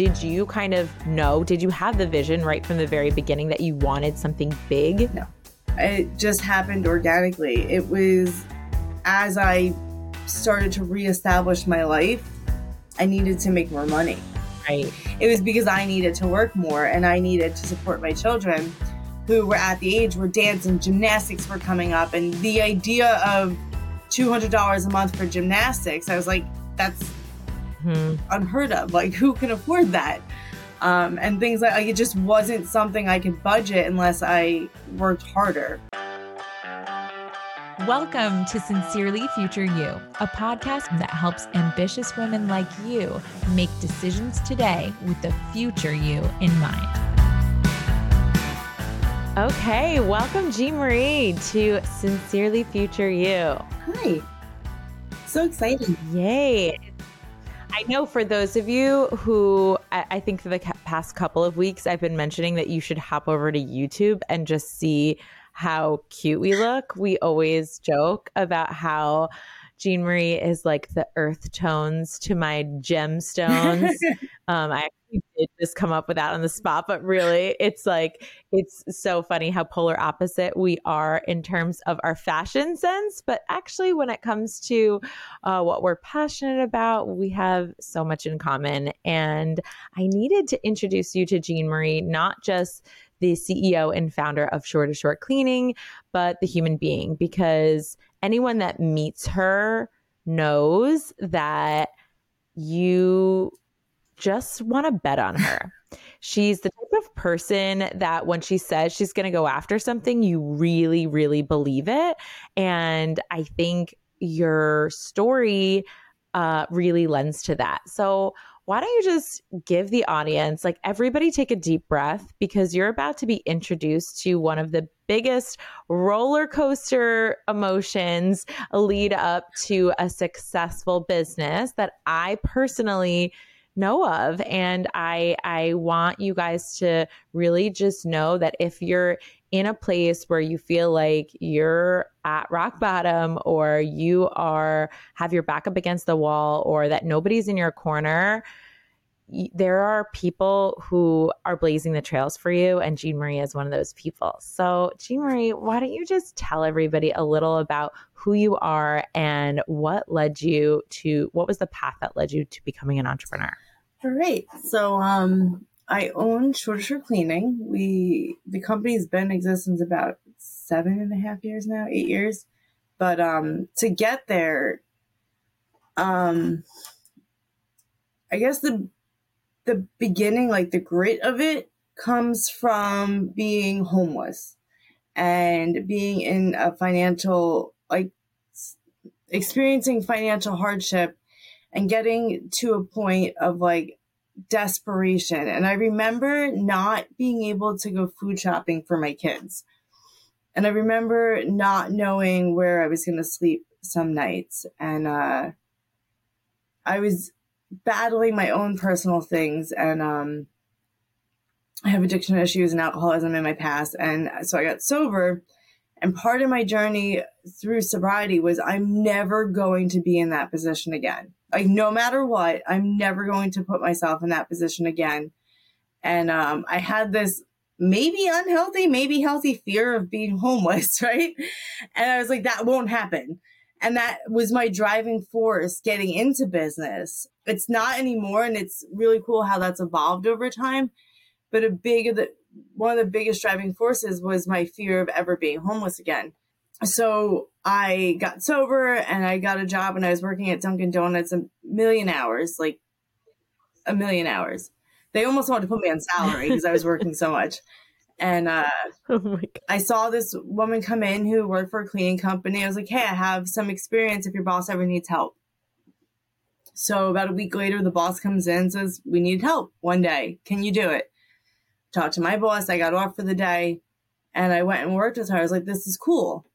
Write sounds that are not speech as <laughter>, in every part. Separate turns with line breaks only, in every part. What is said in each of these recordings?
did you kind of know, did you have the vision right from the very beginning that you wanted something big?
No. It just happened organically. It was as I started to reestablish my life, I needed to make more money.
Right.
It was because I needed to work more and I needed to support my children who were at the age where dance and gymnastics were coming up. And the idea of $200 a month for gymnastics, I was like, that's mm-hmm. unheard of. Like, who can afford that? Um, and things like, like it just wasn't something I could budget unless I worked harder.
Welcome to Sincerely Future You, a podcast that helps ambitious women like you make decisions today with the future you in mind.
Okay, welcome, Jean Marie, to Sincerely Future You.
Hi. So excited.
Yay. I know for those of you who I, I think for the past couple of weeks, I've been mentioning that you should hop over to YouTube and just see how cute we look. We always joke about how Jean Marie is like the earth tones to my gemstones. <laughs> um, I actually did just come up with that on the spot, but really, it's like it's so funny how polar opposite we are in terms of our fashion sense. But actually, when it comes to uh, what we're passionate about, we have so much in common. And I needed to introduce you to Jean Marie, not just the CEO and founder of Shore to Shore Cleaning, but the human being, because anyone that meets her knows that you just want to bet on her. <laughs> She's the type of person that when she says she's going to go after something, you really, really believe it. And I think your story uh, really lends to that. So, why don't you just give the audience, like everybody, take a deep breath because you're about to be introduced to one of the biggest roller coaster emotions lead up to a successful business that I personally know of and i i want you guys to really just know that if you're in a place where you feel like you're at rock bottom or you are have your back up against the wall or that nobody's in your corner there are people who are blazing the trails for you, and Jean Marie is one of those people. So, Jean Marie, why don't you just tell everybody a little about who you are and what led you to what was the path that led you to becoming an entrepreneur?
All right. So, um, I own Shore Cleaning. We the company's been in existence about seven and a half years now, eight years. But um, to get there, um, I guess the the beginning, like the grit of it, comes from being homeless and being in a financial, like experiencing financial hardship and getting to a point of like desperation. And I remember not being able to go food shopping for my kids. And I remember not knowing where I was going to sleep some nights. And uh, I was battling my own personal things. And um, I have addiction issues and alcoholism in my past. And so I got sober. And part of my journey through sobriety was I'm never going to be in that position again. Like no matter what, I'm never going to put myself in that position again. And um, I had this maybe unhealthy, maybe healthy fear of being <laughs> homeless, right? And I was like, that won't happen. And that was my driving force getting into business. It's not anymore. And it's really cool how that's evolved over time. But a big, the, one of the biggest driving forces was my fear of ever being homeless again so I got sober and I got a job and I was working at Dunkin' Donuts a million hours, like a million hours. They almost wanted to put me on salary because I was working so much. And uh, <laughs> oh I saw this woman come in who worked for a cleaning company. I was like, hey, I have some experience if your boss ever needs help. So about a week later, the boss comes in and says, we need help one day. Can you do it? Talked to my boss. I got off for the day and I went and worked with her. I was like, this is cool.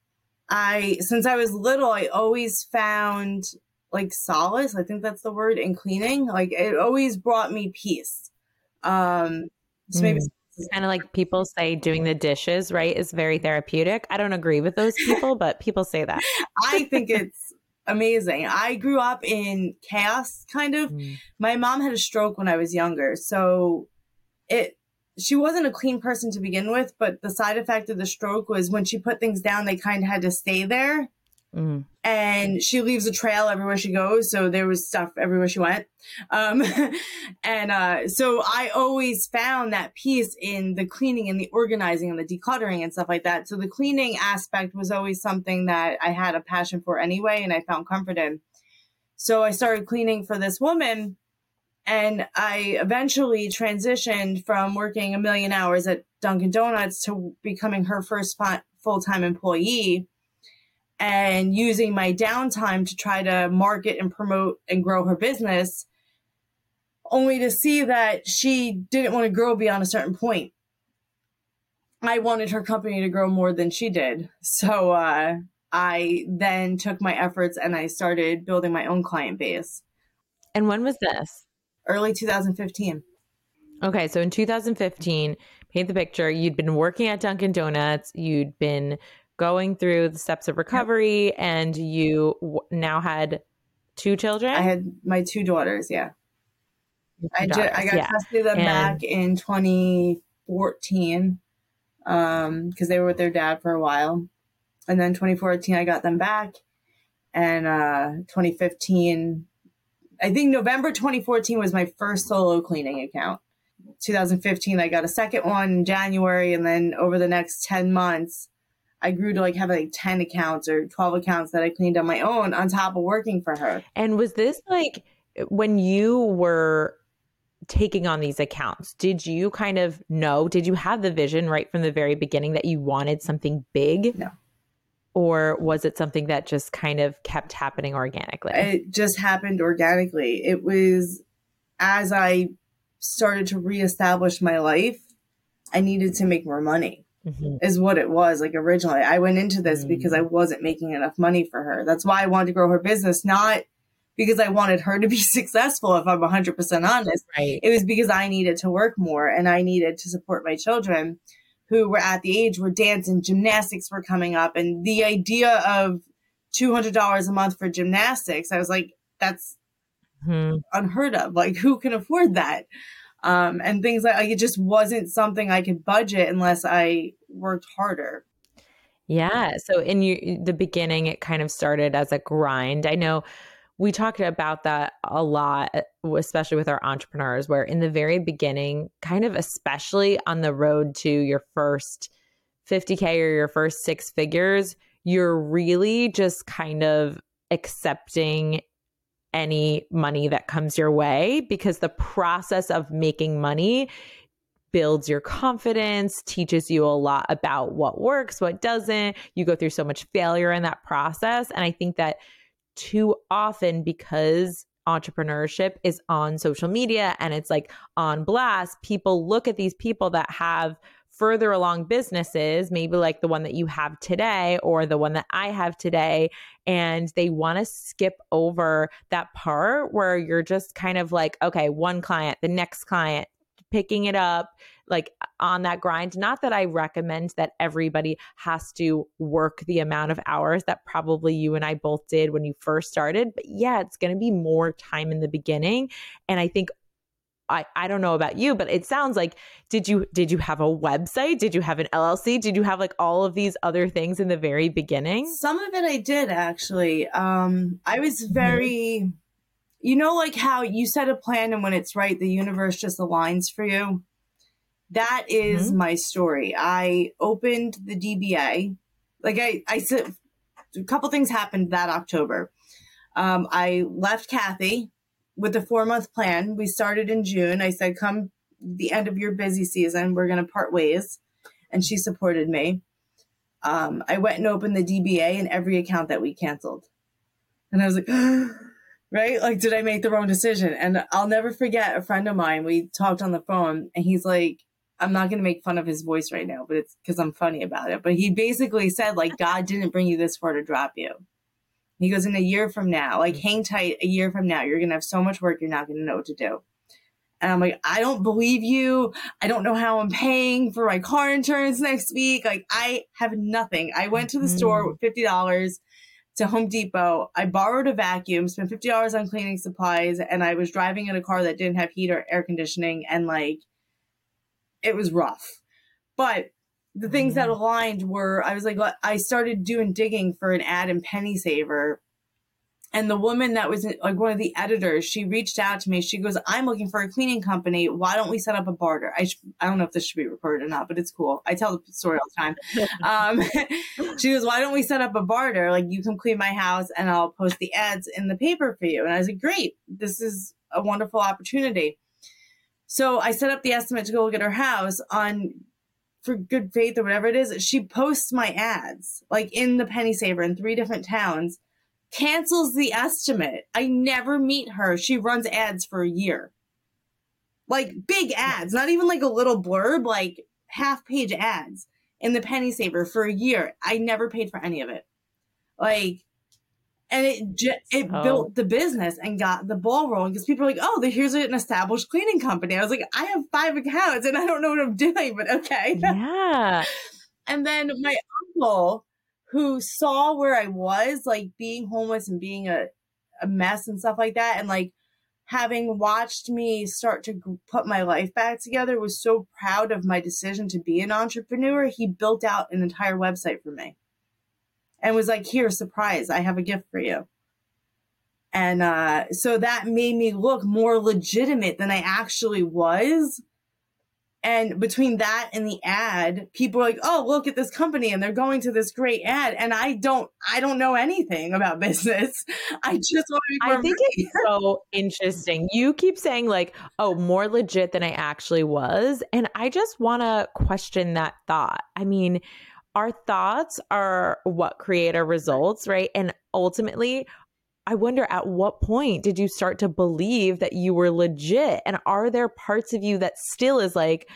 I since I was little, I always found like solace. I think that's the word in cleaning. Like it always brought me peace. Um,
so maybe mm. kind of like people say doing the dishes, right, is very therapeutic. I don't agree with those people, <laughs> but people say that.
I <laughs> think it's amazing. I grew up in chaos, kind of. Mm. My mom had a stroke when I was younger, so it she wasn't a clean person to begin with, but the side effect of the stroke was when she put things down, they kind of had to stay there. Mm. And she leaves a trail everywhere she goes. So there was stuff everywhere she went. Um, <laughs> and uh, so I always found that peace in the cleaning and the organizing and the decluttering and stuff like that. So the cleaning aspect was always something that I had a passion for anyway, and I found comfort in. So I started cleaning for this woman. And I eventually transitioned from working a million hours at Dunkin' Donuts to becoming her first full time employee and using my downtime to try to market and promote and grow her business, only to see that she didn't want to grow beyond a certain point. I wanted her company to grow more than she did. So uh, I then took my efforts and I started building my own client base.
And when was this?
Early 2015.
Okay, so in 2015, paint the picture. You'd been working at Dunkin' Donuts. You'd been going through the steps of recovery and you w- now had two children
i had my two daughters yeah I, daughters, ju- I got yeah. custody of them and- back in 2014 um because they were with their dad for a while and then 2014 i got them back and uh 2015 i think november 2014 was my first solo cleaning account 2015 i got a second one in january and then over the next 10 months I grew to like have like 10 accounts or 12 accounts that I cleaned on my own on top of working for her.
And was this like when you were taking on these accounts, did you kind of know, did you have the vision right from the very beginning that you wanted something big?
No.
Or was it something that just kind of kept happening organically?
It just happened organically. It was as I started to reestablish my life, I needed to make more money mm-hmm. is what it was like originally. I went into this mm-hmm. because I wasn't making enough money for her. That's why I wanted to grow her business, not because I wanted her to be <laughs> successful, if I'm 100% honest.
Right.
It was because I needed to work more and I needed to support my children who were at the age where dance and gymnastics were coming up. And the idea of $200 a month for gymnastics, I was like, that's mm-hmm. unheard of. Like, who can afford that? um, and things like, like it just wasn't something I could budget unless I worked harder.
Yeah. So in you, the beginning, it kind of started as a grind. I know we talked about that a lot, eh, especially with our entrepreneurs, where in the very beginning, kind of especially on the road to your first 50K or your first six figures, you're really just kind of accepting any money that comes your way because the process of making money builds your confidence, teaches you a lot about what works, what doesn't. You go through so much failure in that process. And I think that too often, because entrepreneurship is on social media and it's like on blast, people look at these people that have further along businesses, maybe like the one that you have today or the one that I have today, and they want to skip over that part where you're just kind of like, okay, one client, the next client, picking it up like on that grind. Not that I recommend that everybody has to work the amount of hours that probably you and I both did when you first started, but yeah, it's going to be more time in the beginning. And I think I, I don't know about you, but it sounds like did you did you have a website? Did you have an LLC? Did you have like all of these other things in the very beginning?
Some of it I did actually. Um, I was mm-hmm. very, you know, like how you set a plan and when it's right, the universe just aligns for you. That is mm-hmm. my story. I opened the DBA. Like I, I said, a couple things happened that October. Um, I left Kathy with a four month plan. We started in June. I said, come the end of your busy season, we're going to part ways. And she supported me. Um, I went and opened the DBA in every account that we canceled. And I was like, <gasps> right? Like, did I make the wrong decision? And I'll never forget a friend of mine, we talked on the phone, and he's like, I'm not going to make fun of his voice right now, but it's because I'm funny about it. But he basically said, like, God didn't bring you this far to drop you. He goes, in a year from now, like hang tight, a year from now, you're going to have so much work, you're not going to know what to do. And I'm like, I don't believe you. I don't know how I'm paying for my car insurance next week. Like, I have nothing. I went to the mm. store with $50 to Home Depot. I borrowed a vacuum, spent fifty dollars on cleaning supplies, and I was driving in a car that didn't have heat or air conditioning, and like it was rough. But the things that
Mm-hmm.
aligned were I was like I started doing digging for an ad in Penny Saver. And the woman that was like one of the editors, she reached out to me. She goes, "I'm looking for a cleaning company. Why don't we set up a barter?" I sh- I don't know if this should be recorded or not, but it's cool. I tell the story all the time. <laughs> Um, <laughs> she goes, "Why don't we set up a barter? Like you can clean my house, and I'll post the ads in the paper for you." And I was like, "Great, this is a wonderful opportunity." So I set up the estimate to go look at her house on for good faith or whatever it is. She posts my ads like in the penny saver in three different towns, cancels the estimate. I never meet her. She runs ads for a year. Like big ads, not even like a little blurb, like half page ads in the penny saver for a year. I never paid for any of it. Like and it ju- it
So-
built the business and got the ball rolling because people are like, oh, here's an established cleaning company. I was like, I have five accounts and I don't know what I'm doing, but okay. <laughs>
Yeah.
And then my uncle, who saw where I was, like being homeless and being a, a mess and stuff like that, and like having watched me start to put my life back together, was so proud of my decision to be an entrepreneur. He built out an entire website for me and was like, Here, surprise, I have a gift for you. And uh, so that made me look more legitimate than I actually was. And between that and the ad, people are like, "Oh, look at this company," and they're going to this great ad. And I don't, I don't know anything about <laughs> business. I just want to be more
I think it's so interesting. You keep saying like, "Oh, more legit than I actually was," and I just want to question that thought. I mean, our thoughts are what create our results, right? And ultimately, I wonder at what point did you start to believe that you were legit? And are there parts of you that still is like,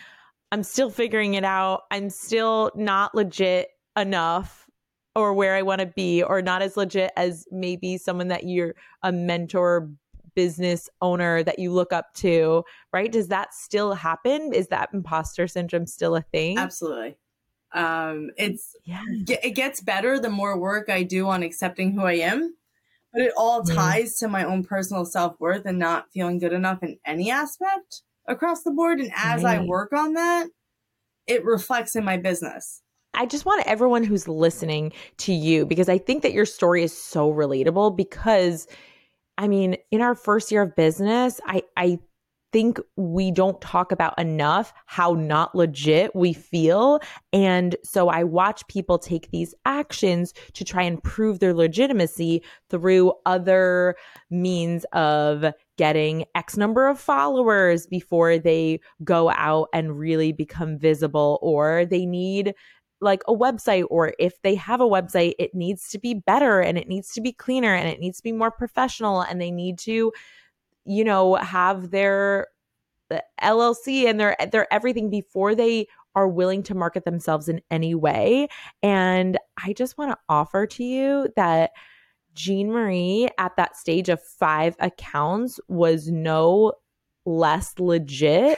I'm still figuring it out. I'm still not legit enough or where I want to be, or not as legit as maybe someone that you're a mentor, business owner that you look up to, right? Does that still happen? Is that imposter syndrome still a thing?
absolutely. Um, it's
Yeah.
it gets better the more work I do on accepting who I am, but it all
Mhm.
ties to my own personal self worth and not feeling good enough in any aspect across the board. And as I work on that, it reflects in my business.
I just want everyone who's listening to you because I think that your story is so relatable because I mean, in our first year of business, I I think we don't talk about enough how not legit we feel. And so I watch people take these actions to try and prove their legitimacy through other means of getting X number of followers before they go out and really become visible, or they need like a website, or if they have a website, it needs to be better and it needs to be cleaner and it needs to be more professional and they need to you know have their LLC and their their everything before they are willing to market themselves in any way. And I just want to offer to you that Jean Marie at that stage of 5 accounts was no less legit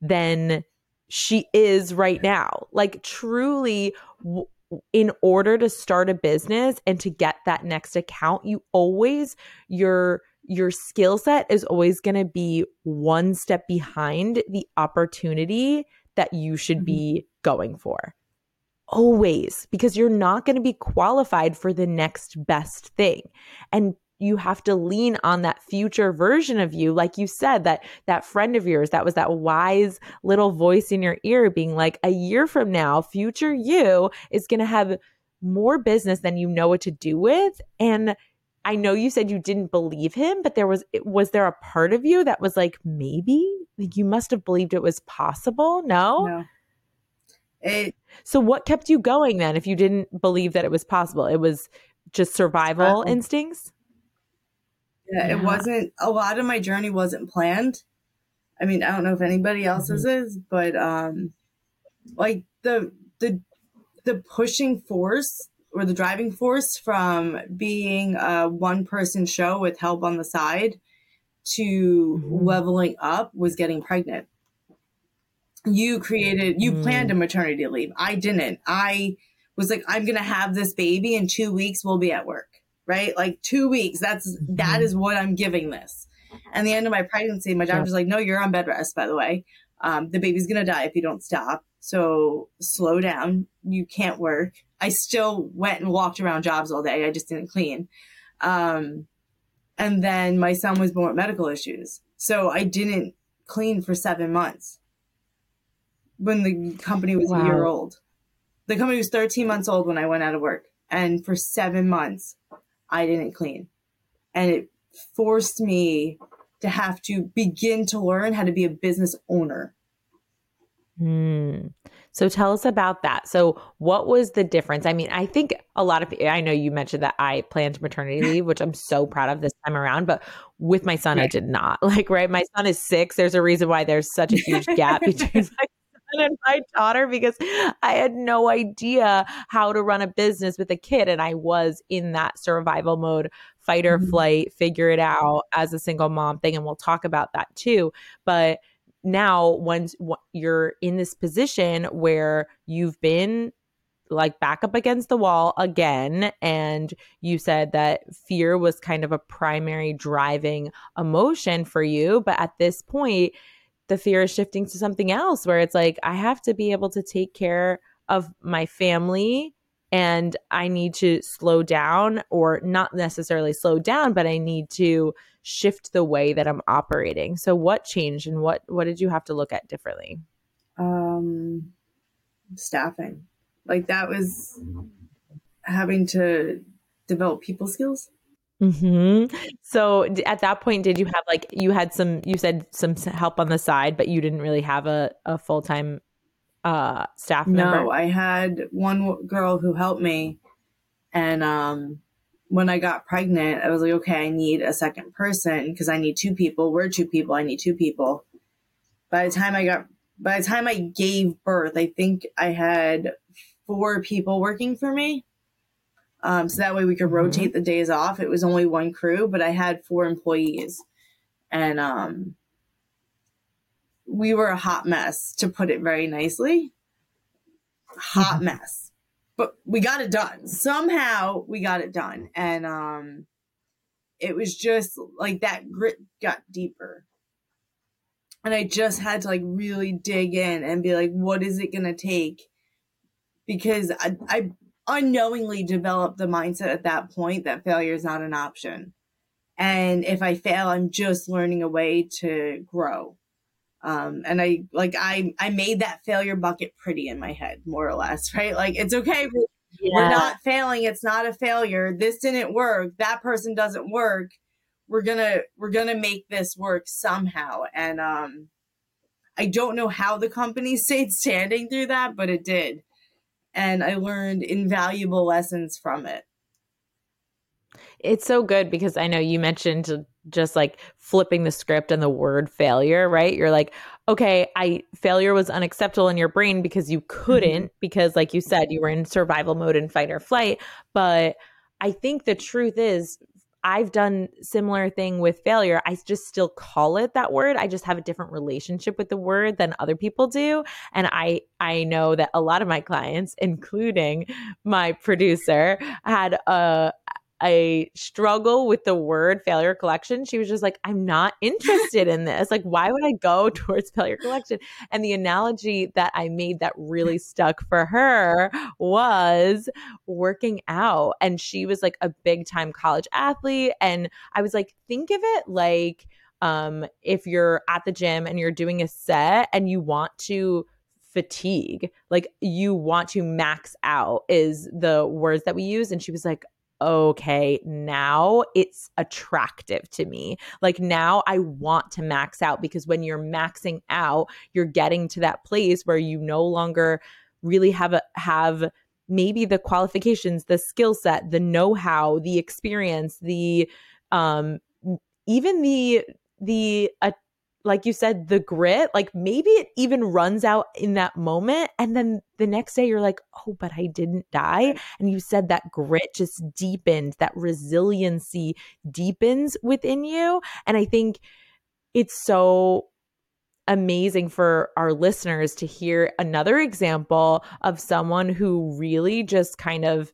than she is right now. Like truly w- in order to start a business and to get that next account you always your your skill set is always going to be one step behind the opportunity that you should mm-hmm. be going for. Always because you're not going to be qualified for the next best thing. And you have to lean on that future version of you like you said that that friend of yours that was that wise little voice in your ear being like a year from now future you is going to have more business than you know what to do with and I know you said you didn't believe him, but there was was there a part of you that was like maybe like you must have believed it was possible? No?
No. It
So what kept you going then if you didn't believe that it was possible? It was just survival
Survival.
instincts?
Yeah,
Yeah.
it wasn't a lot of my journey wasn't planned. I mean, I don't know if anybody else's is, but um like the the the pushing force or the driving force from being a one person show with help on the side to
Mhm.
leveling up was getting pregnant. You created you
Mm.
planned a maternity leave. I didn't. I was like I'm going to have this baby in 2 weeks we'll be at work right? Like two weeks. That's mm-hmm. that is what I'm giving this. And the end of my pregnancy, my doctor's yeah. like, no, you're on bed rest, by the way. Um, the baby's gonna die if you don't stop. So slow down. You can't work. I still went and walked around jobs all day. I just didn't clean. Um, and then my son was born with medical issues. So I didn't clean for seven months when the company was wow. a year old. The company was 13 months old when I went out of work. And for seven months, I didn't clean. And it forced me to have to begin to learn how to be a business owner.
Hmm. So tell us about that. So what was the difference? I mean, I think a lot of I know you mentioned that I planned maternity <laughs> leave, which I'm so proud of this time around, but with my son right. I did not. <laughs> Like, right, my son is 6. There's a reason why there's such a huge <laughs> gap between my son and my daughter because I had no idea how to run a business with a kid. And I was in that survival mode, fight or mm-hmm. flight, figure it out as a single mom thing. And we'll talk about that too. But now, once you're in this position where you've been like back up against the wall again and you said that fear was kind of a primary driving emotion for you but at this point the fear is shifting to something else where it's like I have to be able to take care of my family and I need to slow down or not necessarily slow down but I need to shift the way that I'm operating. So what changed and what what did you have to look at differently?
Um staffing. Like that was having to develop people skills.
Mm-hmm. So at that point, did you have like you had some you said some help on the side, but you didn't really have a, a full time uh, staff member?
No, I had one girl who helped me, and um, when I got pregnant, I was like, okay, I need a second person because I need two people. We're two people. I need two people. By the time I got, by the time I gave birth, I think I had four people working for me. Um, so that way we could mm-hmm. rotate mm-hmm. the days off. It was only one crew, but I had four employees. And um, we were a hot mess, to put it very nicely. Hot mm-hmm. mess. But we got it done. Somehow we got it done. And um, it was just like that grit got deeper. And I just had to like really dig in and be like, what is it going to take? Because I, I unknowingly developed the mindset at that point that failure is not an option. And if I fail, I'm just learning a way to grow. Um, and I like I I made that failure bucket pretty in my head, more or less, <laughs> right? Like it's okay. Yeah. We're not failing. It's not a failure. This didn't work. That person doesn't work. We're gonna we're gonna make this work somehow. And um, I don't know how the company <laughs> stayed standing through that, but it did and I learned invaluable lessons from it.
It's so good because I know you mentioned just like flipping the script and the word failure, right? You're like, okay, I failure was unacceptable in your brain because you couldn't mm-hmm. because like you said you were in survival mode and fight or flight, but I think the truth is I've done similar thing with failure. I just still call it that word. I just have a different relationship with the word than other people do. And I I know that a lot of my clients, including my producer, had a a struggle with the word failure collection. She was just like, I'm not interested in this. Like, why would I go <laughs> towards failure collection? And the analogy that I made that really stuck for her was working out. And she was like a big time college athlete. And I was like, think of it like, um, if you're at the gym and you're doing a set and you want to fatigue like you want to max out is the words that we use and she was like okay, now it's attractive to me. Like now I want to max out because when you're maxing out, you're getting to that place where you no longer really have a have maybe the qualifications, the skill set, the know-how, the experience, the um even the the uh, like you said, the grit, like maybe it even runs out in that moment. And then the next day you're like, oh, but I didn't die. And you said that grit just deepened, that resiliency deepens within you. And I think it's so amazing for our listeners to hear another example of someone who really just kind of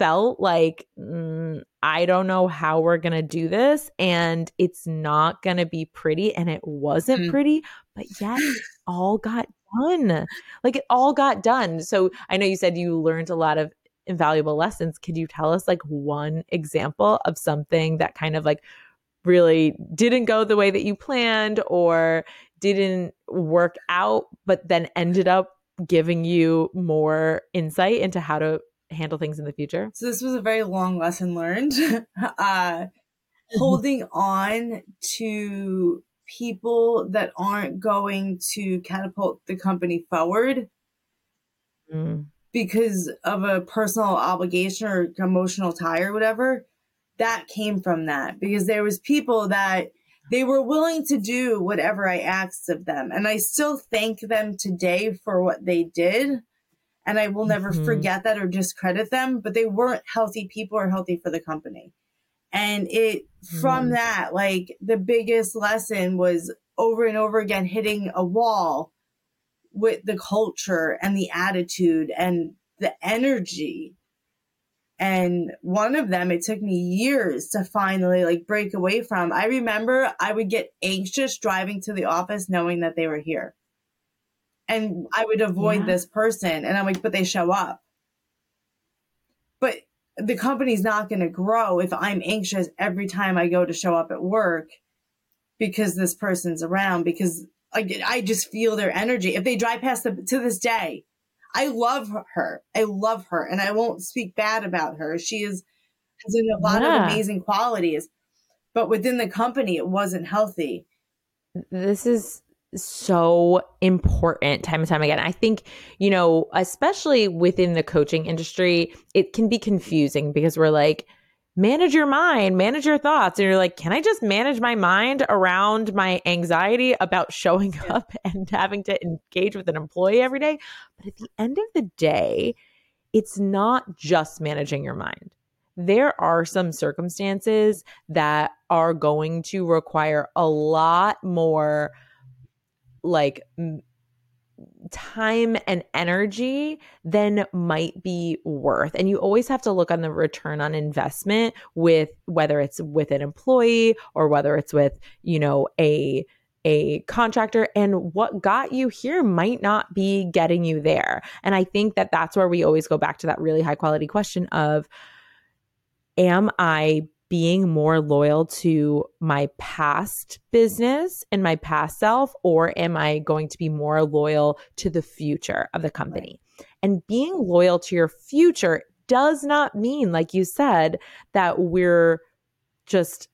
felt like mm, I don't know how we're going to do this and it's not going to be pretty and it wasn't mm. pretty, but yet it <laughs> all got done. Like it all got done. So I know you said you learned a lot of invaluable lessons. Could you tell us like one example of something that kind of like really didn't go the way that you planned or didn't work out, but then ended up giving you more insight into how to handle things in the future?
So this was a very long lesson learned. <laughs> uh, holding on to people that aren't going to catapult the company forward mm. because of a personal obligation or emotional tie or whatever that came from that because there was people that they were willing to do whatever I asked of them. And I still thank them today for what they did. And I will never mm-hmm. forget that or discredit them, but they weren't healthy people or healthy for the company. And it, mm. from that, like the biggest lesson was over and over again hitting a wall with the culture and the attitude and the energy and one of them it took me years to finally like break away from i remember i would get anxious driving to the office knowing that they were here and i would avoid yeah. this person and i'm like but they show up but the company's not going to grow if i'm anxious every time i go to show up at work because this person's around because I, I just feel their energy if they drive past the to this day I love her. I love her, and I won't speak bad about her. She is has a lot yeah. of amazing qualities, but within the company, it wasn't healthy.
This is so important time and time again. I think, you know, especially within the coaching industry, it can be confusing because we're like, manage your mind, manage your thoughts. And you're like, can I just manage my mind around my anxiety about showing up <laughs> and having to engage with an employee every day? But at the end of the day, it's not just managing your mind. There are some circumstances that are going to require a lot more like time and energy than might be worth. And you always have to look on the return on investment with whether it's with an employee or whether it's with, you know, a a contractor and what got you here might not be getting you there. And I think that that's where we always go back to that really high quality question of am I being more loyal to my past business and my past self, or am I going to be more loyal to the future of the company? Right. And being loyal to your future does not mean, like you said, that we're just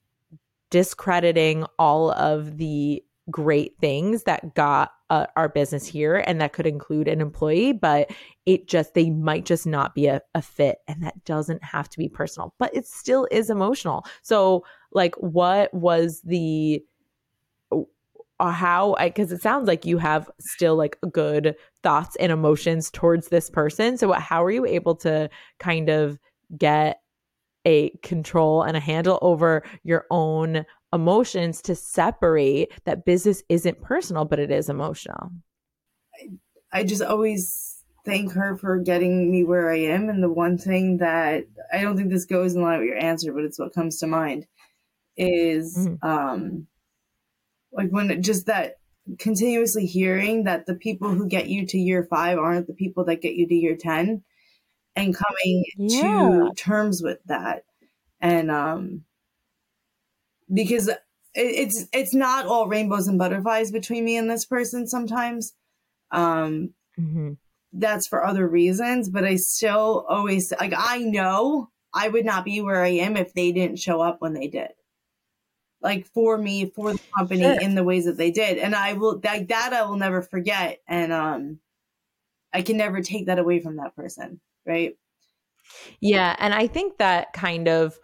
discrediting all of the great things that got uh, our business here and that could include an employee but it just they might just not be a, a fit and that doesn't have to be personal but it still is emotional. So like what was the uh, how because it sounds like you have still like good thoughts and emotions towards this person. So how are you able to kind of get a control and a handle over your own emotions to separate that business isn't personal, but it is emotional.
I just always thank her for getting me where I am. And the one thing that I don't think this goes in line with your answer, but it's what comes to mind is mm-hmm. um like when it, just that continuously hearing that the people who get you to year five aren't the people that get you to year 10 and coming yeah. to terms with that and um because it's it's not all rainbows and butterflies between me and this person sometimes. Um mm-hmm. that's for other reasons but i still always like i know i would not be where i am if they didn't show up when they did. Like for me for the company sure. in the ways that they did. And i will like that i will never forget. And um i can never take that away from that person right?
Yeah. And i think that kind of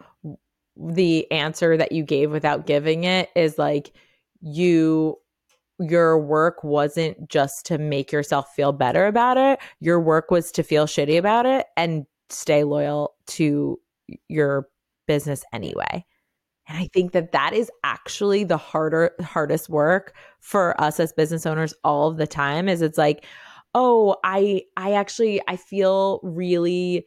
the answer that you gave without giving it is like you your work wasn't just to make yourself feel better about it. Your work was to feel shitty about it and stay loyal to your business anyway. And I think that that is actually the harder hardest work for us as business owners all of the time is it's like, "Oh, I I actually I feel really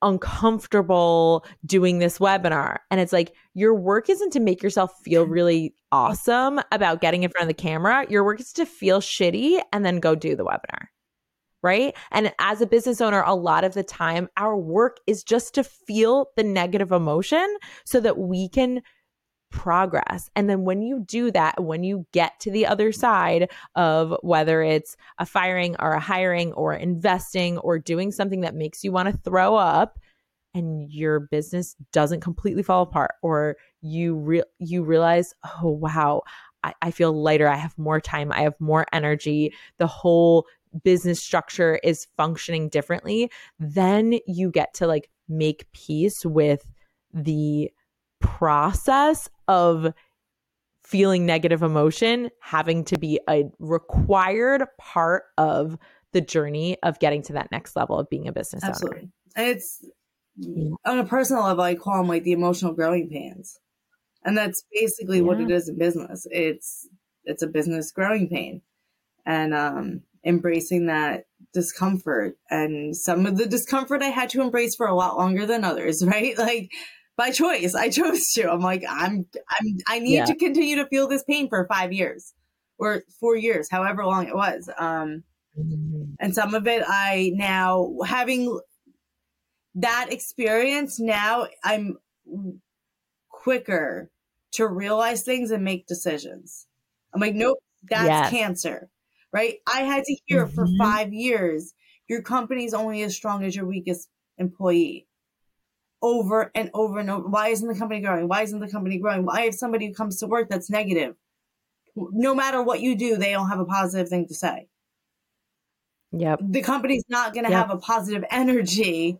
uncomfortable doing this webinar. And it's like your work isn't to make yourself feel <laughs> really awesome about getting in front of the camera. Your work is to feel shitty and then go do the webinar. Right. And as a business owner, a lot of the time, our work is just to feel the negative emotion so that we can progress. And then when you do that, when you get to the other side of whether it's a firing or a hiring or investing or doing something that makes you want to throw up and your business doesn't completely fall apart or you re- you realize, oh wow, I, I feel lighter, I have more time, I have more energy, the whole business structure is functioning differently, then you get to like make peace with the process of feeling negative emotion having to be a required part of the journey of getting to that next level of being a business
Absolutely. owner. It's yeah. on a personal level, I call them like the emotional growing pains. And that's basically yeah. what it is in business. It's it's a business growing pain. And um embracing that discomfort and some of the discomfort I had to embrace for a lot longer than others, <laughs> right? Like by choice. I chose to. I'm like, I'm, I'm, I need yeah. to continue to feel this pain for five years or four years, however long it was. Um, mm-hmm. and some of it I now having that experience now I'm quicker to realize things and make decisions. I'm like, nope, that's yes. cancer, right? I had to hear mm-hmm. for five years, your company's only as strong as your weakest employee over and over and over. Why isn't the company growing? Why isn't the company growing? Why if somebody who comes to work that's negative? No matter what you do, they don't have a positive thing to say.
Yep.
The company's not going to yep. have a positive energy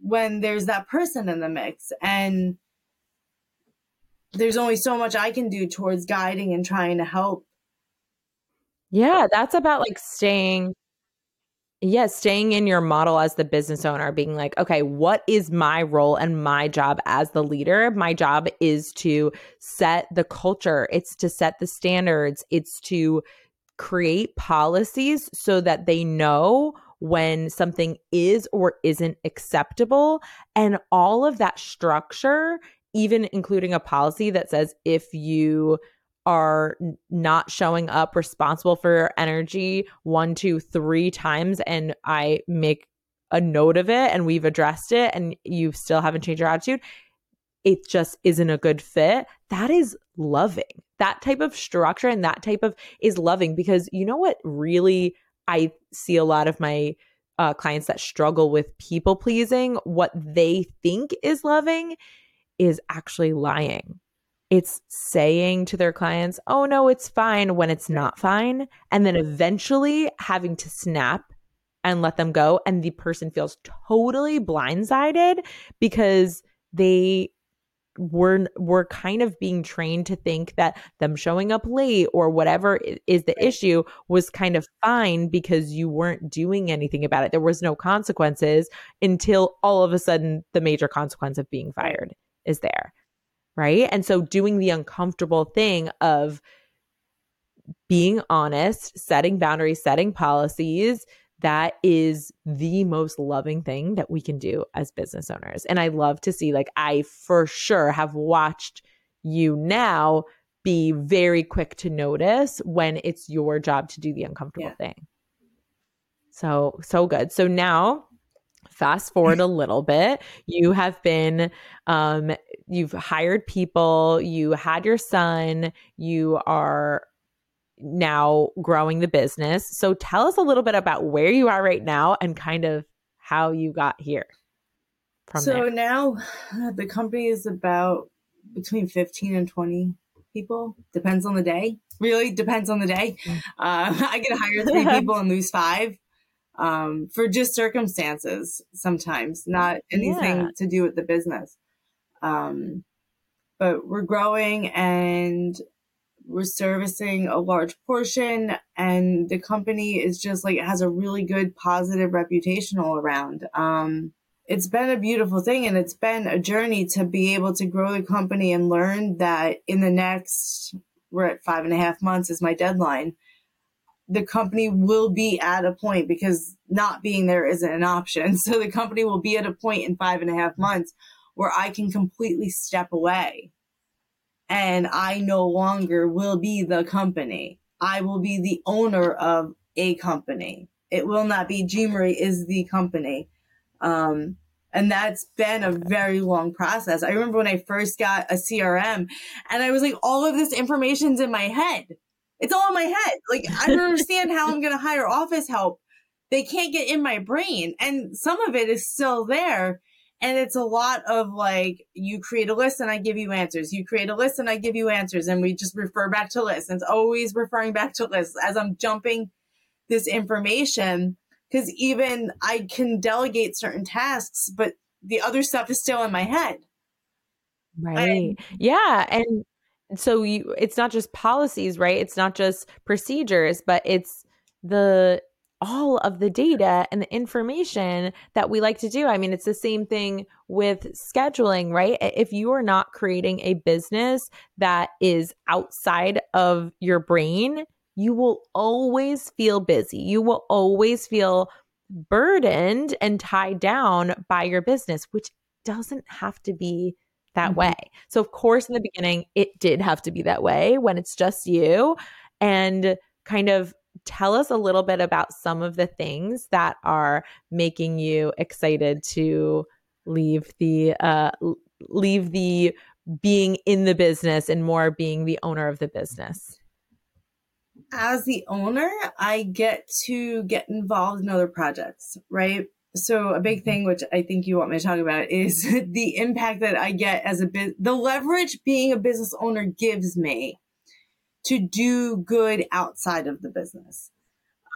when there's that person in the mix. And there's only so much I can do towards guiding and trying to help.
Yeah, that's about like staying Yes, staying in your model as the business owner, being like, okay, what is my role and my job as the leader? My job is to set the culture, it's to set the standards, it's to create policies so that they know when something is or isn't acceptable. And all of that structure, even including a policy that says if you are not showing up responsible for your energy one, two, three times, and I make a note of it and we've addressed it and you still haven't changed your attitude, it just isn't a good fit. That is loving. That type of structure and that type of is loving because you know what really I see a lot of my uh, clients that struggle with people pleasing, what they think is loving is actually lying it's saying to their clients, oh no, it's fine when it's not fine. And then eventually having to snap and let them go. And the person feels totally blindsided because they were were kind of being trained to think that them showing up late or whatever is the issue was kind of fine because you weren't doing anything about it. There was no consequences until all of a sudden the major consequence of being fired is there right? And so doing the uncomfortable thing of being honest, setting boundaries, setting policies, that is the most loving thing that we can do as business owners. And I love to see, like, I for sure have watched you now be very quick to notice when it's your job to do the uncomfortable yeah. thing. So, so good. So now fast forward a little bit you have been um, you've hired people you had your son you are now growing the business so tell us a little bit about where you are right now and kind of how you got here
so there. now the company is about between 15 and 20 people depends on the day really depends on the day mm. uh, <laughs> i get hire three <laughs> people and lose five um, for just circumstances sometimes, not anything yeah. to do with the business. Um, but we're growing and we're servicing a large portion and the company is just like has a really good positive reputation all around um, it's been a beautiful thing and it's been a journey to be able to grow the company and learn that in the next we're at five and a half months is my deadline the company will be at a point because not being there isn't an option. <laughs> So the company will be at a point in five and a half months where I can completely step away and I no longer will be the company. I will be the owner of a company. It will not be Marie is the company. Um, and that's been a very long process. I remember when I first got a CRM and I was like, all of this information's in my head. It's all in my head. Like, I don't understand how I'm going to hire office help. They can't get in my brain. And some of it is still there. And it's a lot of like, you create a list and I give you answers. You create a list and I give you answers. And we just refer back to lists. And it's always referring back to lists as I'm jumping this information. Cause even I can delegate certain tasks, but the other stuff is still in my head.
Right. yeah. And so you, it's not just policies, right? It's not just procedures, but it's the all of the data and the information that we like to do. I mean, it's the same thing with scheduling, right? If you are not creating a business that is outside of your brain, you will always feel busy. You will always feel burdened and tied down by your business, which doesn't have to be that mm-hmm. way. So, of course, in the beginning, it did have to be that way when it's just you. And kind of tell us a little bit about some of the things that are making you excited to leave the uh leave the being in the business and more being the owner of the business?
As the owner i get to get involved in other projects right? So a big thing which i think you want me to talk about is <laughs> the impact that i get as a bit the leverage being a business owner gives me to do good outside of the business.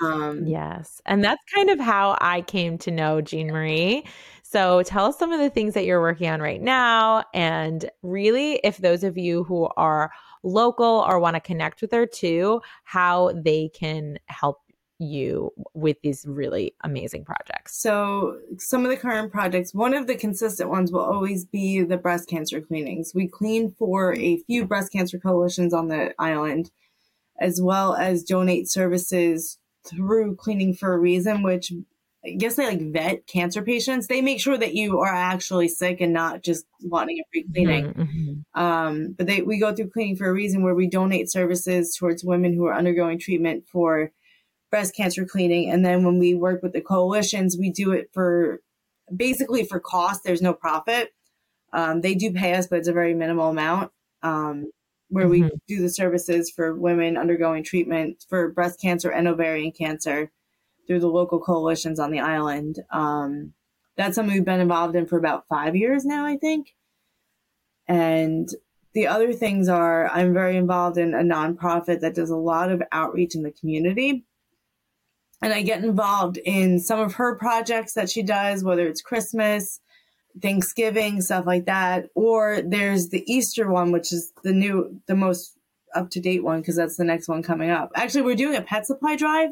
Um, yes. And that's kind of how I came to know Jean Marie. So tell us some of the things that you're working on right now. And really, if those of you who are local or want to connect with her too, how they can help you with these really amazing projects?
So, some of the current projects, one of the consistent ones will always be the breast cancer cleanings. We clean for a few breast cancer coalitions on the island, as well as donate services through Cleaning for a Reason, which I guess they like vet cancer patients. They make sure that you are actually sick and not just wanting a free cleaning. Mm-hmm. mm-hmm. Um, but they we go through Cleaning for a Reason where we donate services towards women who are undergoing treatment for breast cancer cleaning. And then when we work with the coalitions, we do it for basically for cost. There's no profit. Um, they do pay us, but it's a very minimal amount. Um, where mm-hmm. we do the services for women undergoing treatment for breast cancer and ovarian cancer through the local coalitions on the island. Um, that's something we've been involved in for about five years now, I think. And the other things are I'm very involved in a nonprofit that does a lot of outreach in the community and I get involved in some of her projects that she does, whether it's Christmas, Thanksgiving, stuff like that. Or there's the Easter one, which is the new, the most up to date one because that's the next one coming up. Actually, we're doing a pet supply drive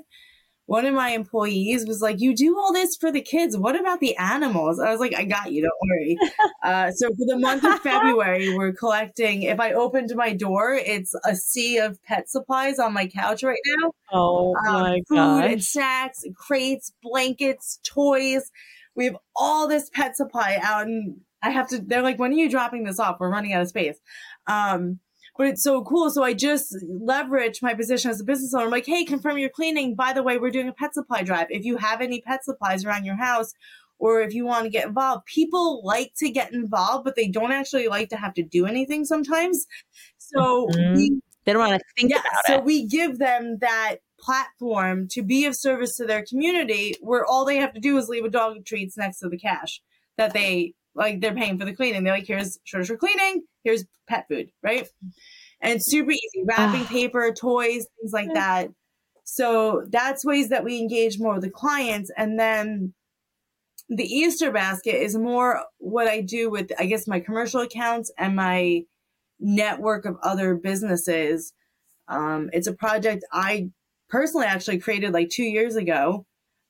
one of my employees was like, "You do all this for the kids. What about the animals?" I was like, "I got you. Don't worry." <laughs> Uh, so for the month of February, we're collecting. If I opened my door, it's a sea of pet supplies on my couch right now.
Oh um, my
food gosh. and snacks, crates, blankets, toys. We have all this pet supply out, and I have to. They're like, "When are you dropping this off? We're running out of space." Um, but it's so cool. So I just leverage my position as a business owner. I'm like, hey, confirm your cleaning. By the way, we're doing a pet supply drive. If you have any pet supplies around your house, or if you want to get involved, people like to get involved, but they don't actually like to have to do anything sometimes. So mm-hmm. we,
they don't want to think yeah, about
so it. So we give them that platform to be of service to their community where all they have to do is leave a dog treats next to the cash that they like they're paying for the cleaning. They're like, here's shortage for cleaning, here's pet food, right? And it's super easy. Wrapping paper, toys, things like that. So that's ways that we engage more with the clients. And then the Easter basket is more what I do with, I guess, my commercial accounts and my network of other businesses. Um, it's a project I personally actually created like two years ago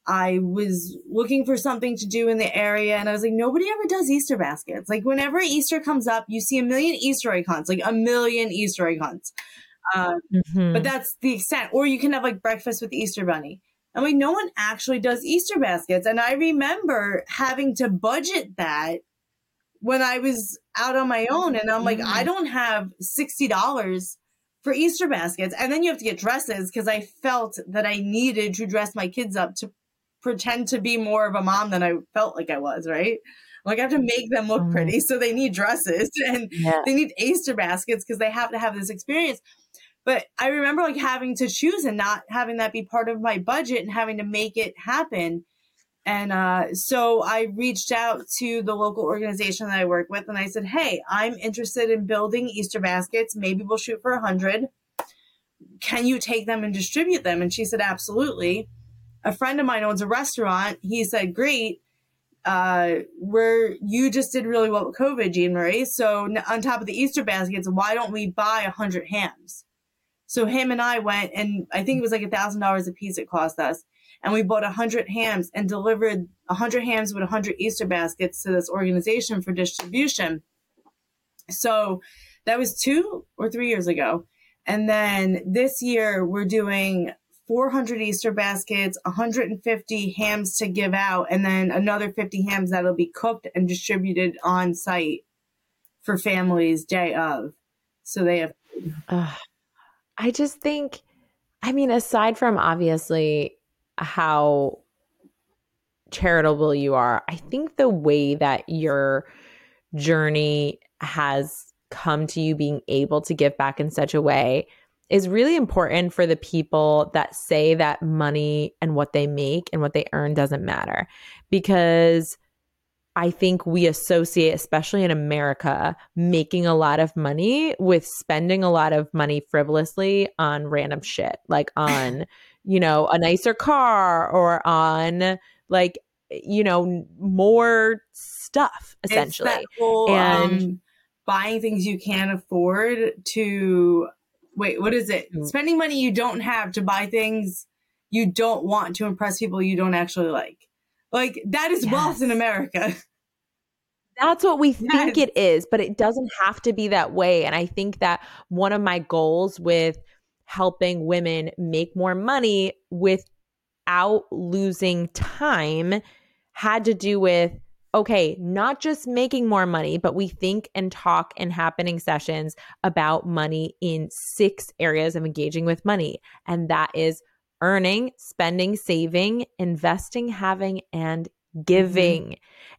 I was looking for something to do in the area and I was like, nobody ever does Easter baskets. Like whenever Easter comes up, you see a million Easter egg hunts, like a million Easter egg hunts. Um, mm-hmm. But that's the extent. Or you can have like breakfast with the Easter Bunny. And like no one actually does Easter baskets. And I remember having to budget that when I was out on my own. And I'm like, mm-hmm. I don't have $60 for Easter baskets. And then you have to get dresses because I felt that I needed to dress my kids up to pretend to be more of a mom than I felt like I was, right? Like I have to make them look mm-hmm. pretty. So they need dresses <laughs> and yeah. they need Easter baskets because they have to have this experience. But I remember like having to choose and not having that be part of my budget and having to make it happen. And uh, so I reached out to the local organization that I work with and I said, Hey, I'm interested in building Easter baskets. Maybe we'll shoot for a hundred. Can you take them and distribute them? And she said, Absolutely. A friend of mine owns a restaurant. He said, Great. Uh, where you just did really well with COVID, Jean Marie. So on top of the Easter baskets, why don't we buy a hundred hams? So him and I went and I think it was like a thousand dollars a piece it cost us. And we bought a hundred hams and delivered a hundred hams with a hundred Easter baskets to this organization for distribution. So that was two or three years ago. And then this year we're doing 400 Easter baskets, 150 hams to give out, and then another 50 hams that'll be cooked and distributed on site for families day of. So they have.
Uh, I just think, I mean, aside from obviously how charitable you are, I think the way that your journey has come to you being able to give back in such a way is really important for the people that say that money and what they make and what they earn doesn't matter because I think we associate, especially in America, making a lot of money with spending a lot of money frivolously on random shit, like <laughs> on, you know, a nicer car or on like, you know, more stuff essentially.
Whole, and um, buying things you can't afford to wait, what is it? Mm. Spending money you don't have to buy things you don't want to impress people you don't actually like. Like that is yes. wealth in America. <laughs>
That's what we think yes. it is, but it doesn't have to be that way. And I think that one of my goals with helping women make more money without losing time had to do with okay, not just making more money, but we think and talk in Happyning sessions about money in six areas of engaging with money. And that is earning, spending, saving, investing, having, and giving. Mm-hmm.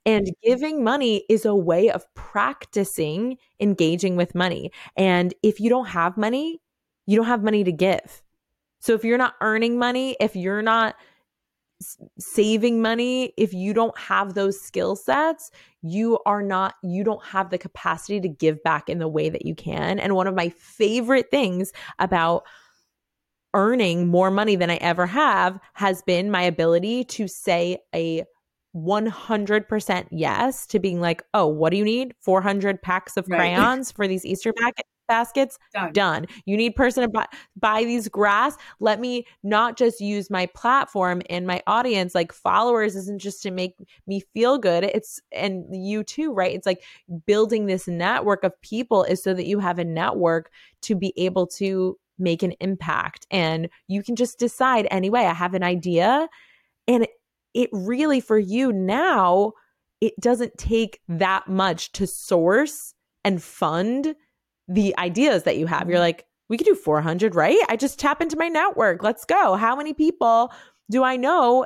And giving money is a way of practicing engaging with money. And if you don't have money, you don't have money to give. So if you're not earning money, if you're not saving money, if you don't have those skill sets, you are not, you don't have the capacity to give back in the way that you can. And one of my favorite things about earning more money than I ever have has been my ability to say a 100% yes to being like, oh, what do you need? 400 packs of crayons right. for these Easter pack- baskets? Done. Done. You need person to buy, buy these grass. Let me not just use my platform and my audience, like followers isn't just to make me feel good. It's, and you too, right? It's like building this network of people is so that you have a network to be able to make an impact. And you can just decide anyway, I have an idea and it really for you now it doesn't take that much to source and fund the ideas that you have. You're mm-hmm. like we could do 400 right? I just tap into my network. Let's go. How many people do i know?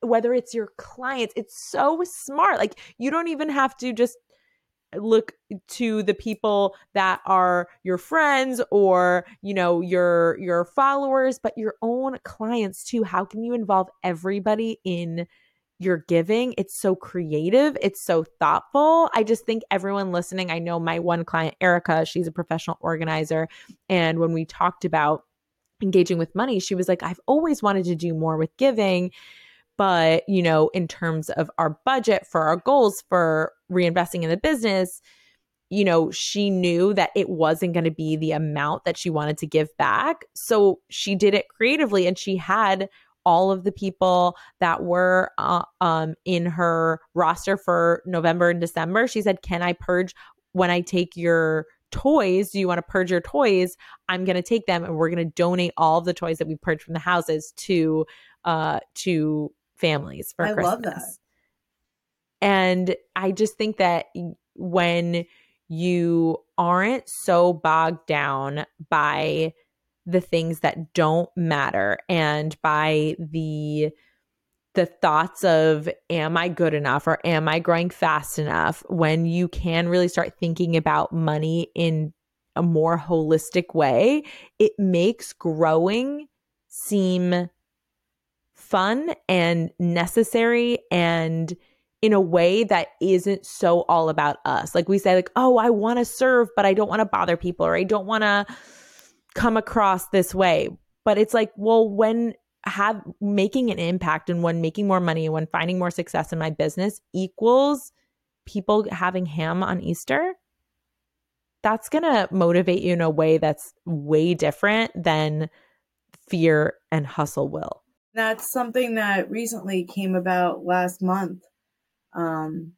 Whether it's your clients it's so smart. Like you don't even have to just look to the people that are your friends or you know your your followers but your own clients too. How can you involve everybody in your giving it's so creative it's so thoughtful. I just think everyone listening i know my one client erica she's a professional organizer and when we talked about engaging with money she was like i've always wanted to do more with giving but you know in terms of our budget for our goals for reinvesting in the business you know she knew that it wasn't going to be the amount that she wanted to give back. So she did it creatively and she had all of the people that were uh, um, in her roster for November and December. She said, "Can I purge when I take your toys do you want to purge your toys i'm going to take them and we're going to donate all of the toys that we purged from the houses to uh to families for
I
christmas
love that.
and i just think that when you aren't so bogged down by the things that don't matter and by the the thoughts of am i good enough or am i growing fast enough when you can really start thinking about money in a more holistic way it makes growing seem fun and necessary and in a way that isn't so all about us. Like we say like, "Oh, I want to serve, but I don't want to bother people or I don't want to come across this way." But it's like, well, when have making an impact and when making more money and when finding more success in my business equals people having ham on Easter, that's going to motivate you in a way that's way different than fear and hustle will.
That's something that recently came about last month. Um,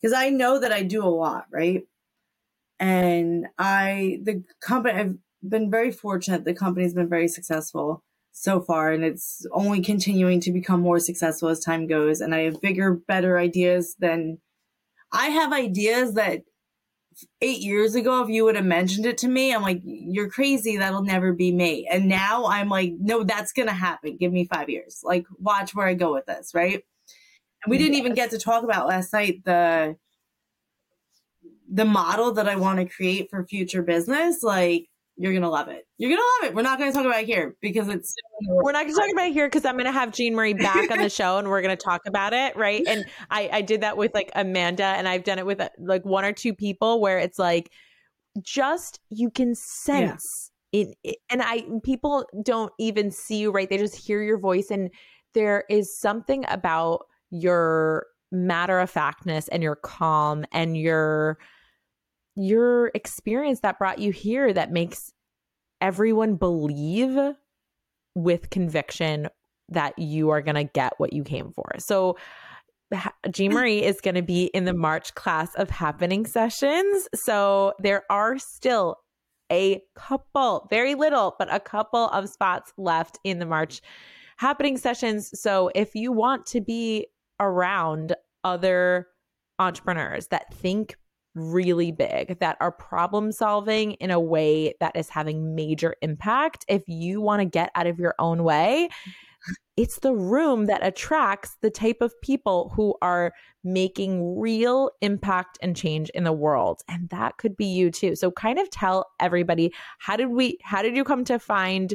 because I know that I do a lot, right? And I, the company, I've been very fortunate. The company's been very successful so far, and it's only continuing to become more successful as time goes. And I have bigger, better ideas than I have ideas that eight years ago, if you would have mentioned it to me, I'm like, you're crazy. That'll never be me. And now I'm like, no, that's going to happen. Give me five years. Like, watch where I go with this. Right. And we didn't even get to talk about last night the, the model that I want to create for future business. Like, you're gonna love it. You're gonna love it. We're not gonna talk about it here because it's.
We're not gonna talk about it here because I'm gonna have Jean Marie back on the <laughs> show and we're gonna talk about it, right? And I I did that with like Amanda and I've done it with uh, like one or two people where it's like just you can sense yeah. it, and I people don't even see you, right? They just hear your voice and there is something about your matter of factness and your calm and your your experience that brought you here that makes everyone believe with conviction that you are going to get what you came for. So, Jean mm. Marie is going to be in the March class of Happyning sessions. So, there are still a couple, very little, but a couple of spots left in the March Happyning sessions. So, if you want to be around other entrepreneurs that think really big that are problem solving in a way that is having major impact. If you want to get out of your own way, it's the room that attracts the type of people who are making real impact and change in the world. And that could be you too. So kind of tell everybody how did we how did you come to find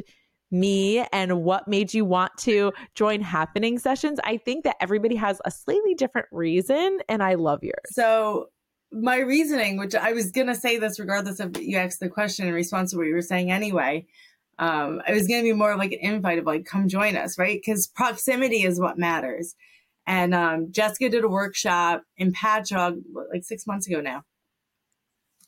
me and what made you want to join Happyning sessions? I think that everybody has a slightly different reason and i love yours.
So my reasoning, which I was gonna say this regardless of you asked the question in response to what you were saying anyway. Um, it was gonna be more of like an invite of like, come join us, right? Because proximity is what matters. And um, Jessica did a workshop in Patchogue like six months ago now.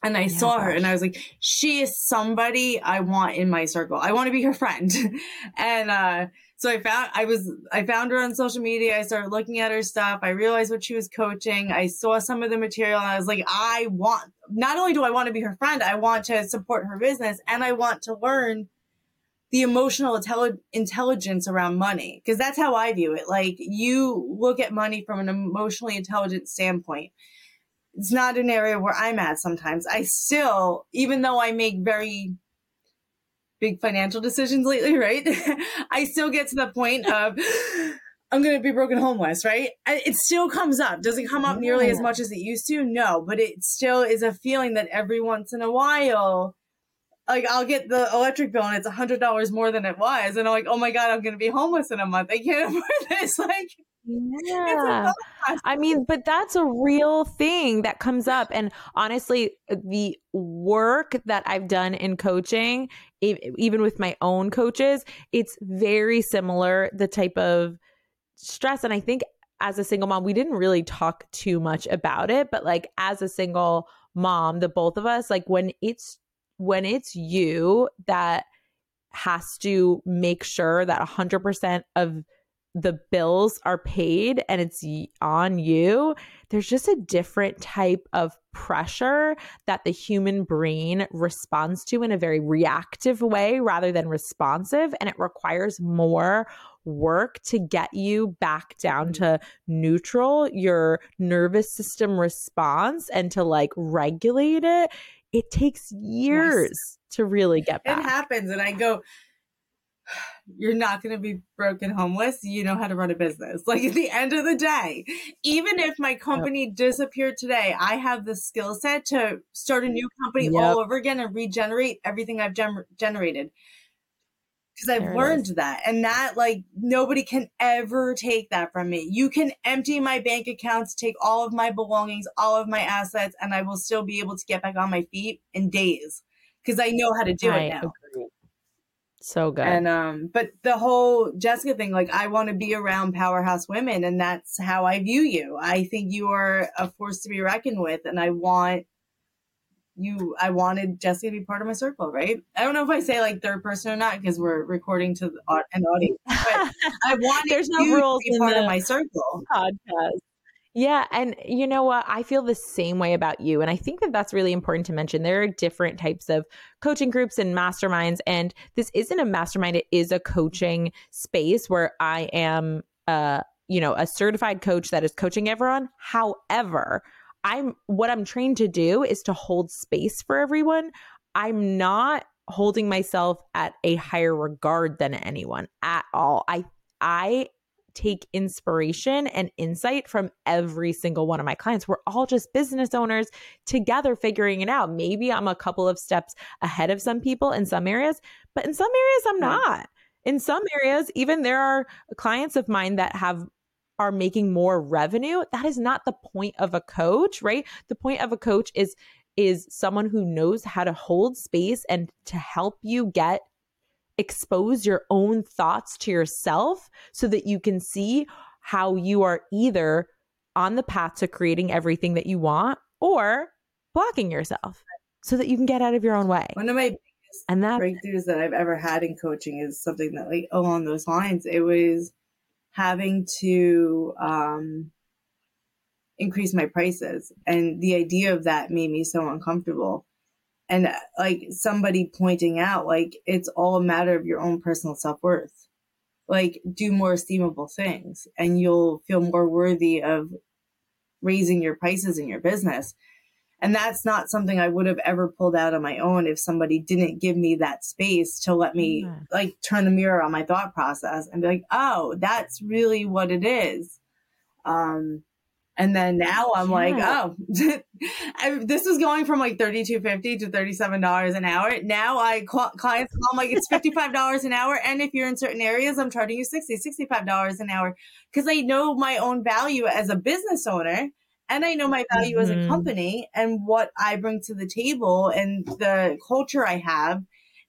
And I yeah, saw her and I was like, she is somebody I want in my circle. I want to be her friend. <laughs> and uh, so I found I was I found her on social media. I started looking at her stuff. I realized what she was coaching. I saw some of the material and I was like, I want not only do I want to be her friend, I want to support her business and I want to learn the emotional intelli- intelligence around money because that's how I view it. Like you look at money from an emotionally intelligent standpoint. It's not an area where I'm at sometimes. I still, even though I make very big financial decisions lately, right? <laughs> I still get to the point of I'm going to be broken homeless, right? It still comes up. Does it come up nearly as much as it used to? No, but it still is a feeling that every once in a while, like I'll get the electric bill and it's a hundred dollars more than it was, and I'm like, oh my god, I'm going to be homeless in a month. I can't <laughs> afford this. Like,
yeah. I mean, but that's a real thing that comes up. And honestly, the work that I've done in coaching, even with my own coaches, it's very similar, the type of stress. And I think as a single mom, we didn't really talk too much about it, but like as a single mom, the both of us, like when it's, when it's you that has to make sure that 100% of the bills are paid and it's on you, there's just a different type of pressure that the human brain responds to in a very reactive way rather than responsive. And it requires more work to get you back down mm-hmm. to neutral, your nervous system response, and to like regulate it. It takes years yes. to really get back.
It happens. And I go, you're not going to be broken homeless. You know how to run a business. Like at the end of the day, even if my company yep. disappeared today, I have the skill set to start a new company yep. all over again and regenerate everything I've gen- generated. Because I've there learned that. And that, like, nobody can ever take that from me. You can empty my bank accounts, take all of my belongings, all of my assets, and I will still be able to get back on my feet in days because I know how to do I it now.
So good.
And um, but the whole Jessica thing, like I want to be around powerhouse women, and that's how I view you. I think you are a force to be reckoned with, and I want you. I wanted Jessica to be part of my circle, right? I don't know if I say like third person or not because we're recording to an audience, but <laughs> I wanted
There's no rules
to be part of my circle
podcast. Yeah. And you know what? I feel the same way about you. And I think that that's really important to mention. There are different types of coaching groups and masterminds. And this isn't a mastermind, it is a coaching space where I am, uh, you know, a certified coach that is coaching everyone. However, I'm what I'm trained to do is to hold space for everyone. I'm not holding myself at a higher regard than anyone at all. I I take inspiration and insight from every single one of my clients. We're all just business owners together figuring it out. Maybe I'm a couple of steps ahead of some people in some areas, but in some areas I'm not. In some areas, even there are clients of mine that have are making more revenue. That is not the point of a coach, right? The point of a coach is is someone who knows how to hold space and to help you get expose your own thoughts to yourself so that you can see how you are either on the path to creating everything that you want or blocking yourself so that you can get out of your own way.
One of my biggest and that breakthroughs that I've ever had in coaching is something that like along those lines. It was having to um increase my prices and the idea of that made me so uncomfortable and uh, like somebody pointing out like it's all a matter of your own personal self-worth. Like do more esteemable things and you'll feel more worthy of raising your prices in your business. And that's not something i would have ever pulled out on my own if somebody didn't give me that space to let me yeah. like turn the mirror on my thought process and be like oh that's really what it is. Um and then now I'm yeah. like, oh, <laughs> I, this is going from like thirty two fifty to thirty seven dollars an hour. Now I call, clients call like it's fifty five dollars an hour, and if you're in certain areas, I'm charging you 60 65 dollars an hour because I know my own value as a business owner, and I know my value mm-hmm. as a mm-hmm. company and what I bring to the table and the culture I have,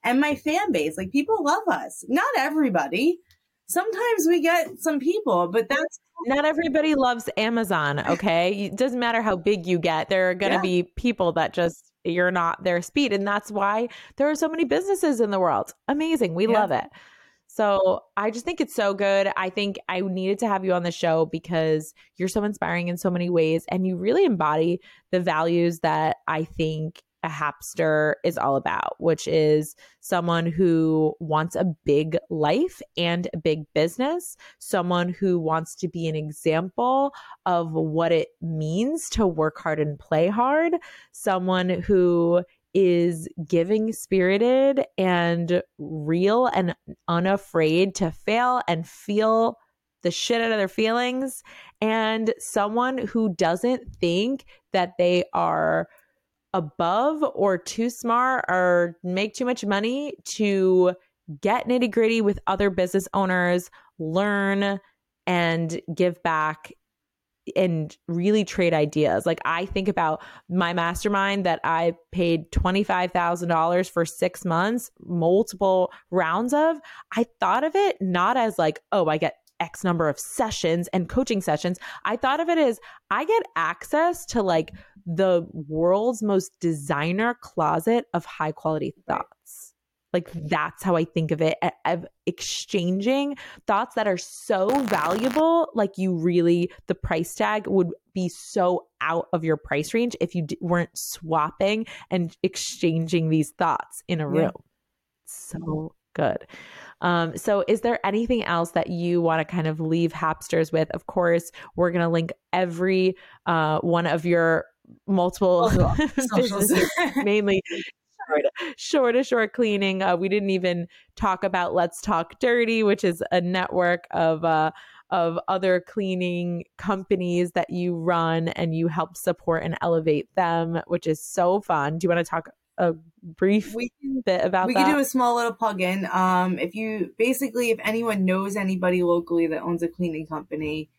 and my fan base. Like people love us, not everybody. Sometimes we get some people, but that's
not everybody loves Amazon, okay? It doesn't matter how big you get. There are going to yeah. be people that just you're not their speed and that's why there are so many businesses in the world. Amazing. We yeah. love it. So, I just think it's so good. I think I needed to have you on the show because you're so inspiring in so many ways and you really embody the values that I think a hapster is all about, which is someone who wants a big life and a big business, someone who wants to be an example of what it means to work hard and play hard, someone who is giving spirited and real and unafraid to fail and feel the shit out of their feelings, and someone who doesn't think that they are above or too smart or make too much money to get nitty gritty with other business owners, learn and give back and really trade ideas. Like I think about my mastermind that I paid $25,000 for 6 months, multiple rounds of. I thought of it not as like, oh, I get X number of sessions and coaching sessions. I thought of it as I get access to like the world's most designer closet of high quality thoughts. Like that's how I think of it of exchanging thoughts that are so valuable. Like you really, the price tag would be so out of your price range if you d- weren't swapping and exchanging these thoughts in a room. Yeah. So good. Um, so, is there anything else that you want to kind of leave Hapsters with? Of course, we're going to link every uh, one of your multiple <laughs> <laughs> businesses, mainly Shore to Shore cleaning. Uh, we didn't even talk about Let's Talk Dirty, which is a network of uh, of other cleaning companies that you run and you help support and elevate them, which is so fun. Do you want to talk a brief we bit about
we
that?
can do a small little plug-in. Um, if you basically, if anyone knows anybody locally that owns a cleaning company,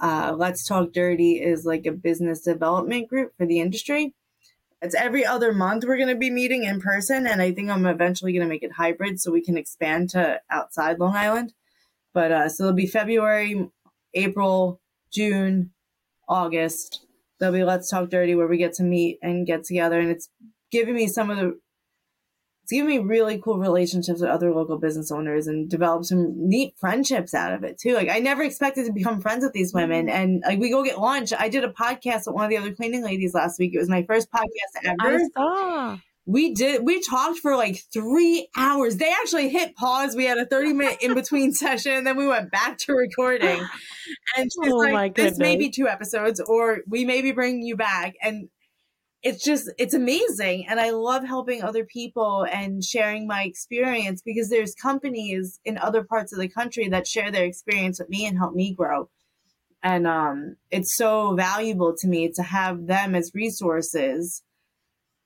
uh, Let's Talk Dirty is like a business development group for the industry. It's every other month we're going to be meeting in person, and I think I'm eventually going to make it hybrid so we can expand to outside Long Island. But uh, so it'll be February, April, June, August. There'll be Let's Talk Dirty where we get to meet and get together, and it's giving me some of the it's given me really cool relationships with other local business owners and developed some neat friendships out of it too. Like I never expected to become friends with these women. Mm-hmm. And like we go get lunch. I did a podcast with one of the other cleaning ladies last week. It was my first podcast ever.
I saw.
We did we talked for like three hours. They actually hit pause. We had a 30 minute <laughs> in between session, and then we went back to recording. And she's oh like, this may be two episodes, or we may be bringing you back. And it's just it's amazing and i love helping other people and sharing my experience because there's companies in other parts of the country that share their experience with me and help me grow. And um it's so valuable to me to have them as resources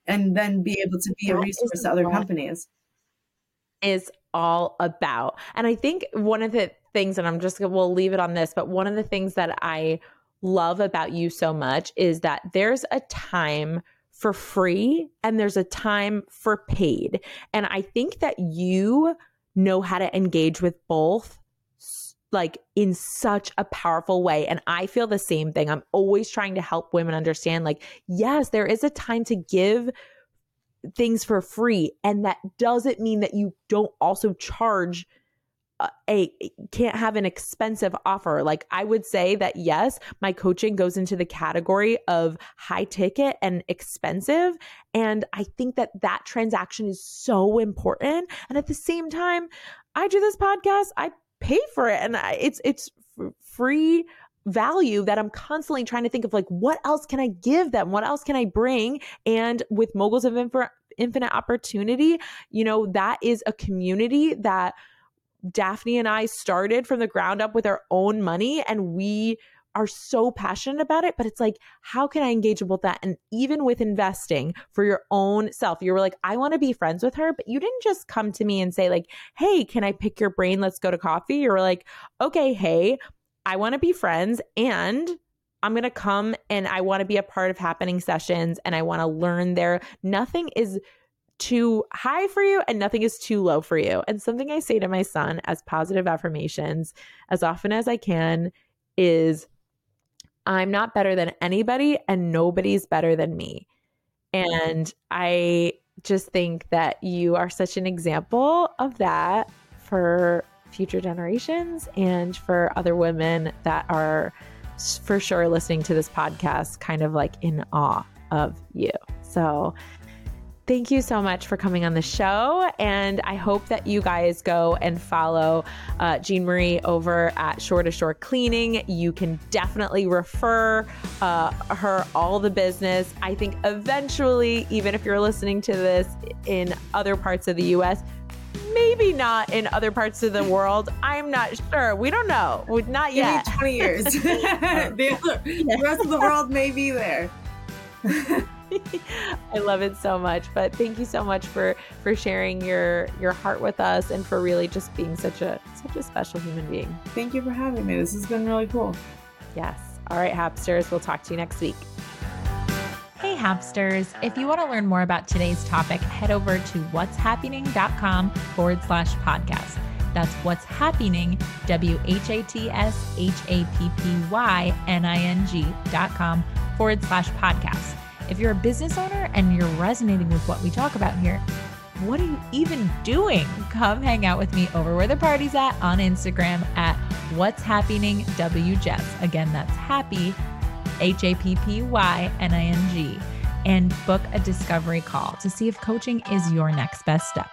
and then be able to be that a resource to other companies.
Is all about. And i think one of the things and i'm just gonna we'll leave it on this but one of the things that i love about you so much is that there's a time for free and there's a time for paid. And I think that you know how to engage with both like in such a powerful way and I feel the same thing. I'm always trying to help women understand like yes, there is a time to give things for free and that doesn't mean that you don't also charge a can't have an expensive offer. Like I would say that yes, my coaching goes into the category of high ticket and expensive and I think that that transaction is so important. And at the same time, I do this podcast, I pay for it and I, it's it's free value that I'm constantly trying to think of like what else can I give them? What else can I bring? And with Moguls of Infinite Opportunity, you know, that is a community that Daphne and I started from the ground up with our own money and we are so passionate about it, but it's like, how can I engage with that? And even with investing for your own self, you were like, I want to be friends with her, but you didn't just come to me and say, like, hey, can I pick your brain? Let's go to coffee. You were like, okay, hey, I want to be friends and I'm going to come and I want to be a part of Happyning sessions and I want to learn there. Nothing is too high for you and nothing is too low for you. And something I say to my son as positive affirmations as often as I can is I'm not better than anybody and nobody's better than me. And I just think that you are such an example of that for future generations and for other women that are for sure listening to this podcast kind of like in awe of you. So Thank you so much for coming on the show. And I hope that you guys go and follow uh, Jean Marie over at Shore to Shore Cleaning. You can definitely refer uh, her all the business. I think eventually, even if you're listening to this in other parts of the US, maybe not in other parts of the world. I'm not sure. We don't know. Not yet.
Give me 20 years. <laughs> <laughs> the, other, the rest of the world may be there. <laughs> <laughs>
I love it so much. But thank you so much for for sharing your your heart with us and for really just being such a such a special human being.
Thank you for having me. This has been really cool.
Yes. All right, Hapsters. We'll talk to you next week.
Hey, Hapsters. If you want to learn more about today's topic, head over to whatshappyning.com forward slash podcast. That's what's Happyning, W H A T S H A P P Y N I N G dot com forward slash podcast. If you're a business owner and you're resonating with what we talk about here,
what are you even doing? Come hang out with me over where the party's at on Instagram at What's Happyning WJess. Again, that's happy, H A P P Y N I N G, and book a discovery call to see if coaching is your next best step.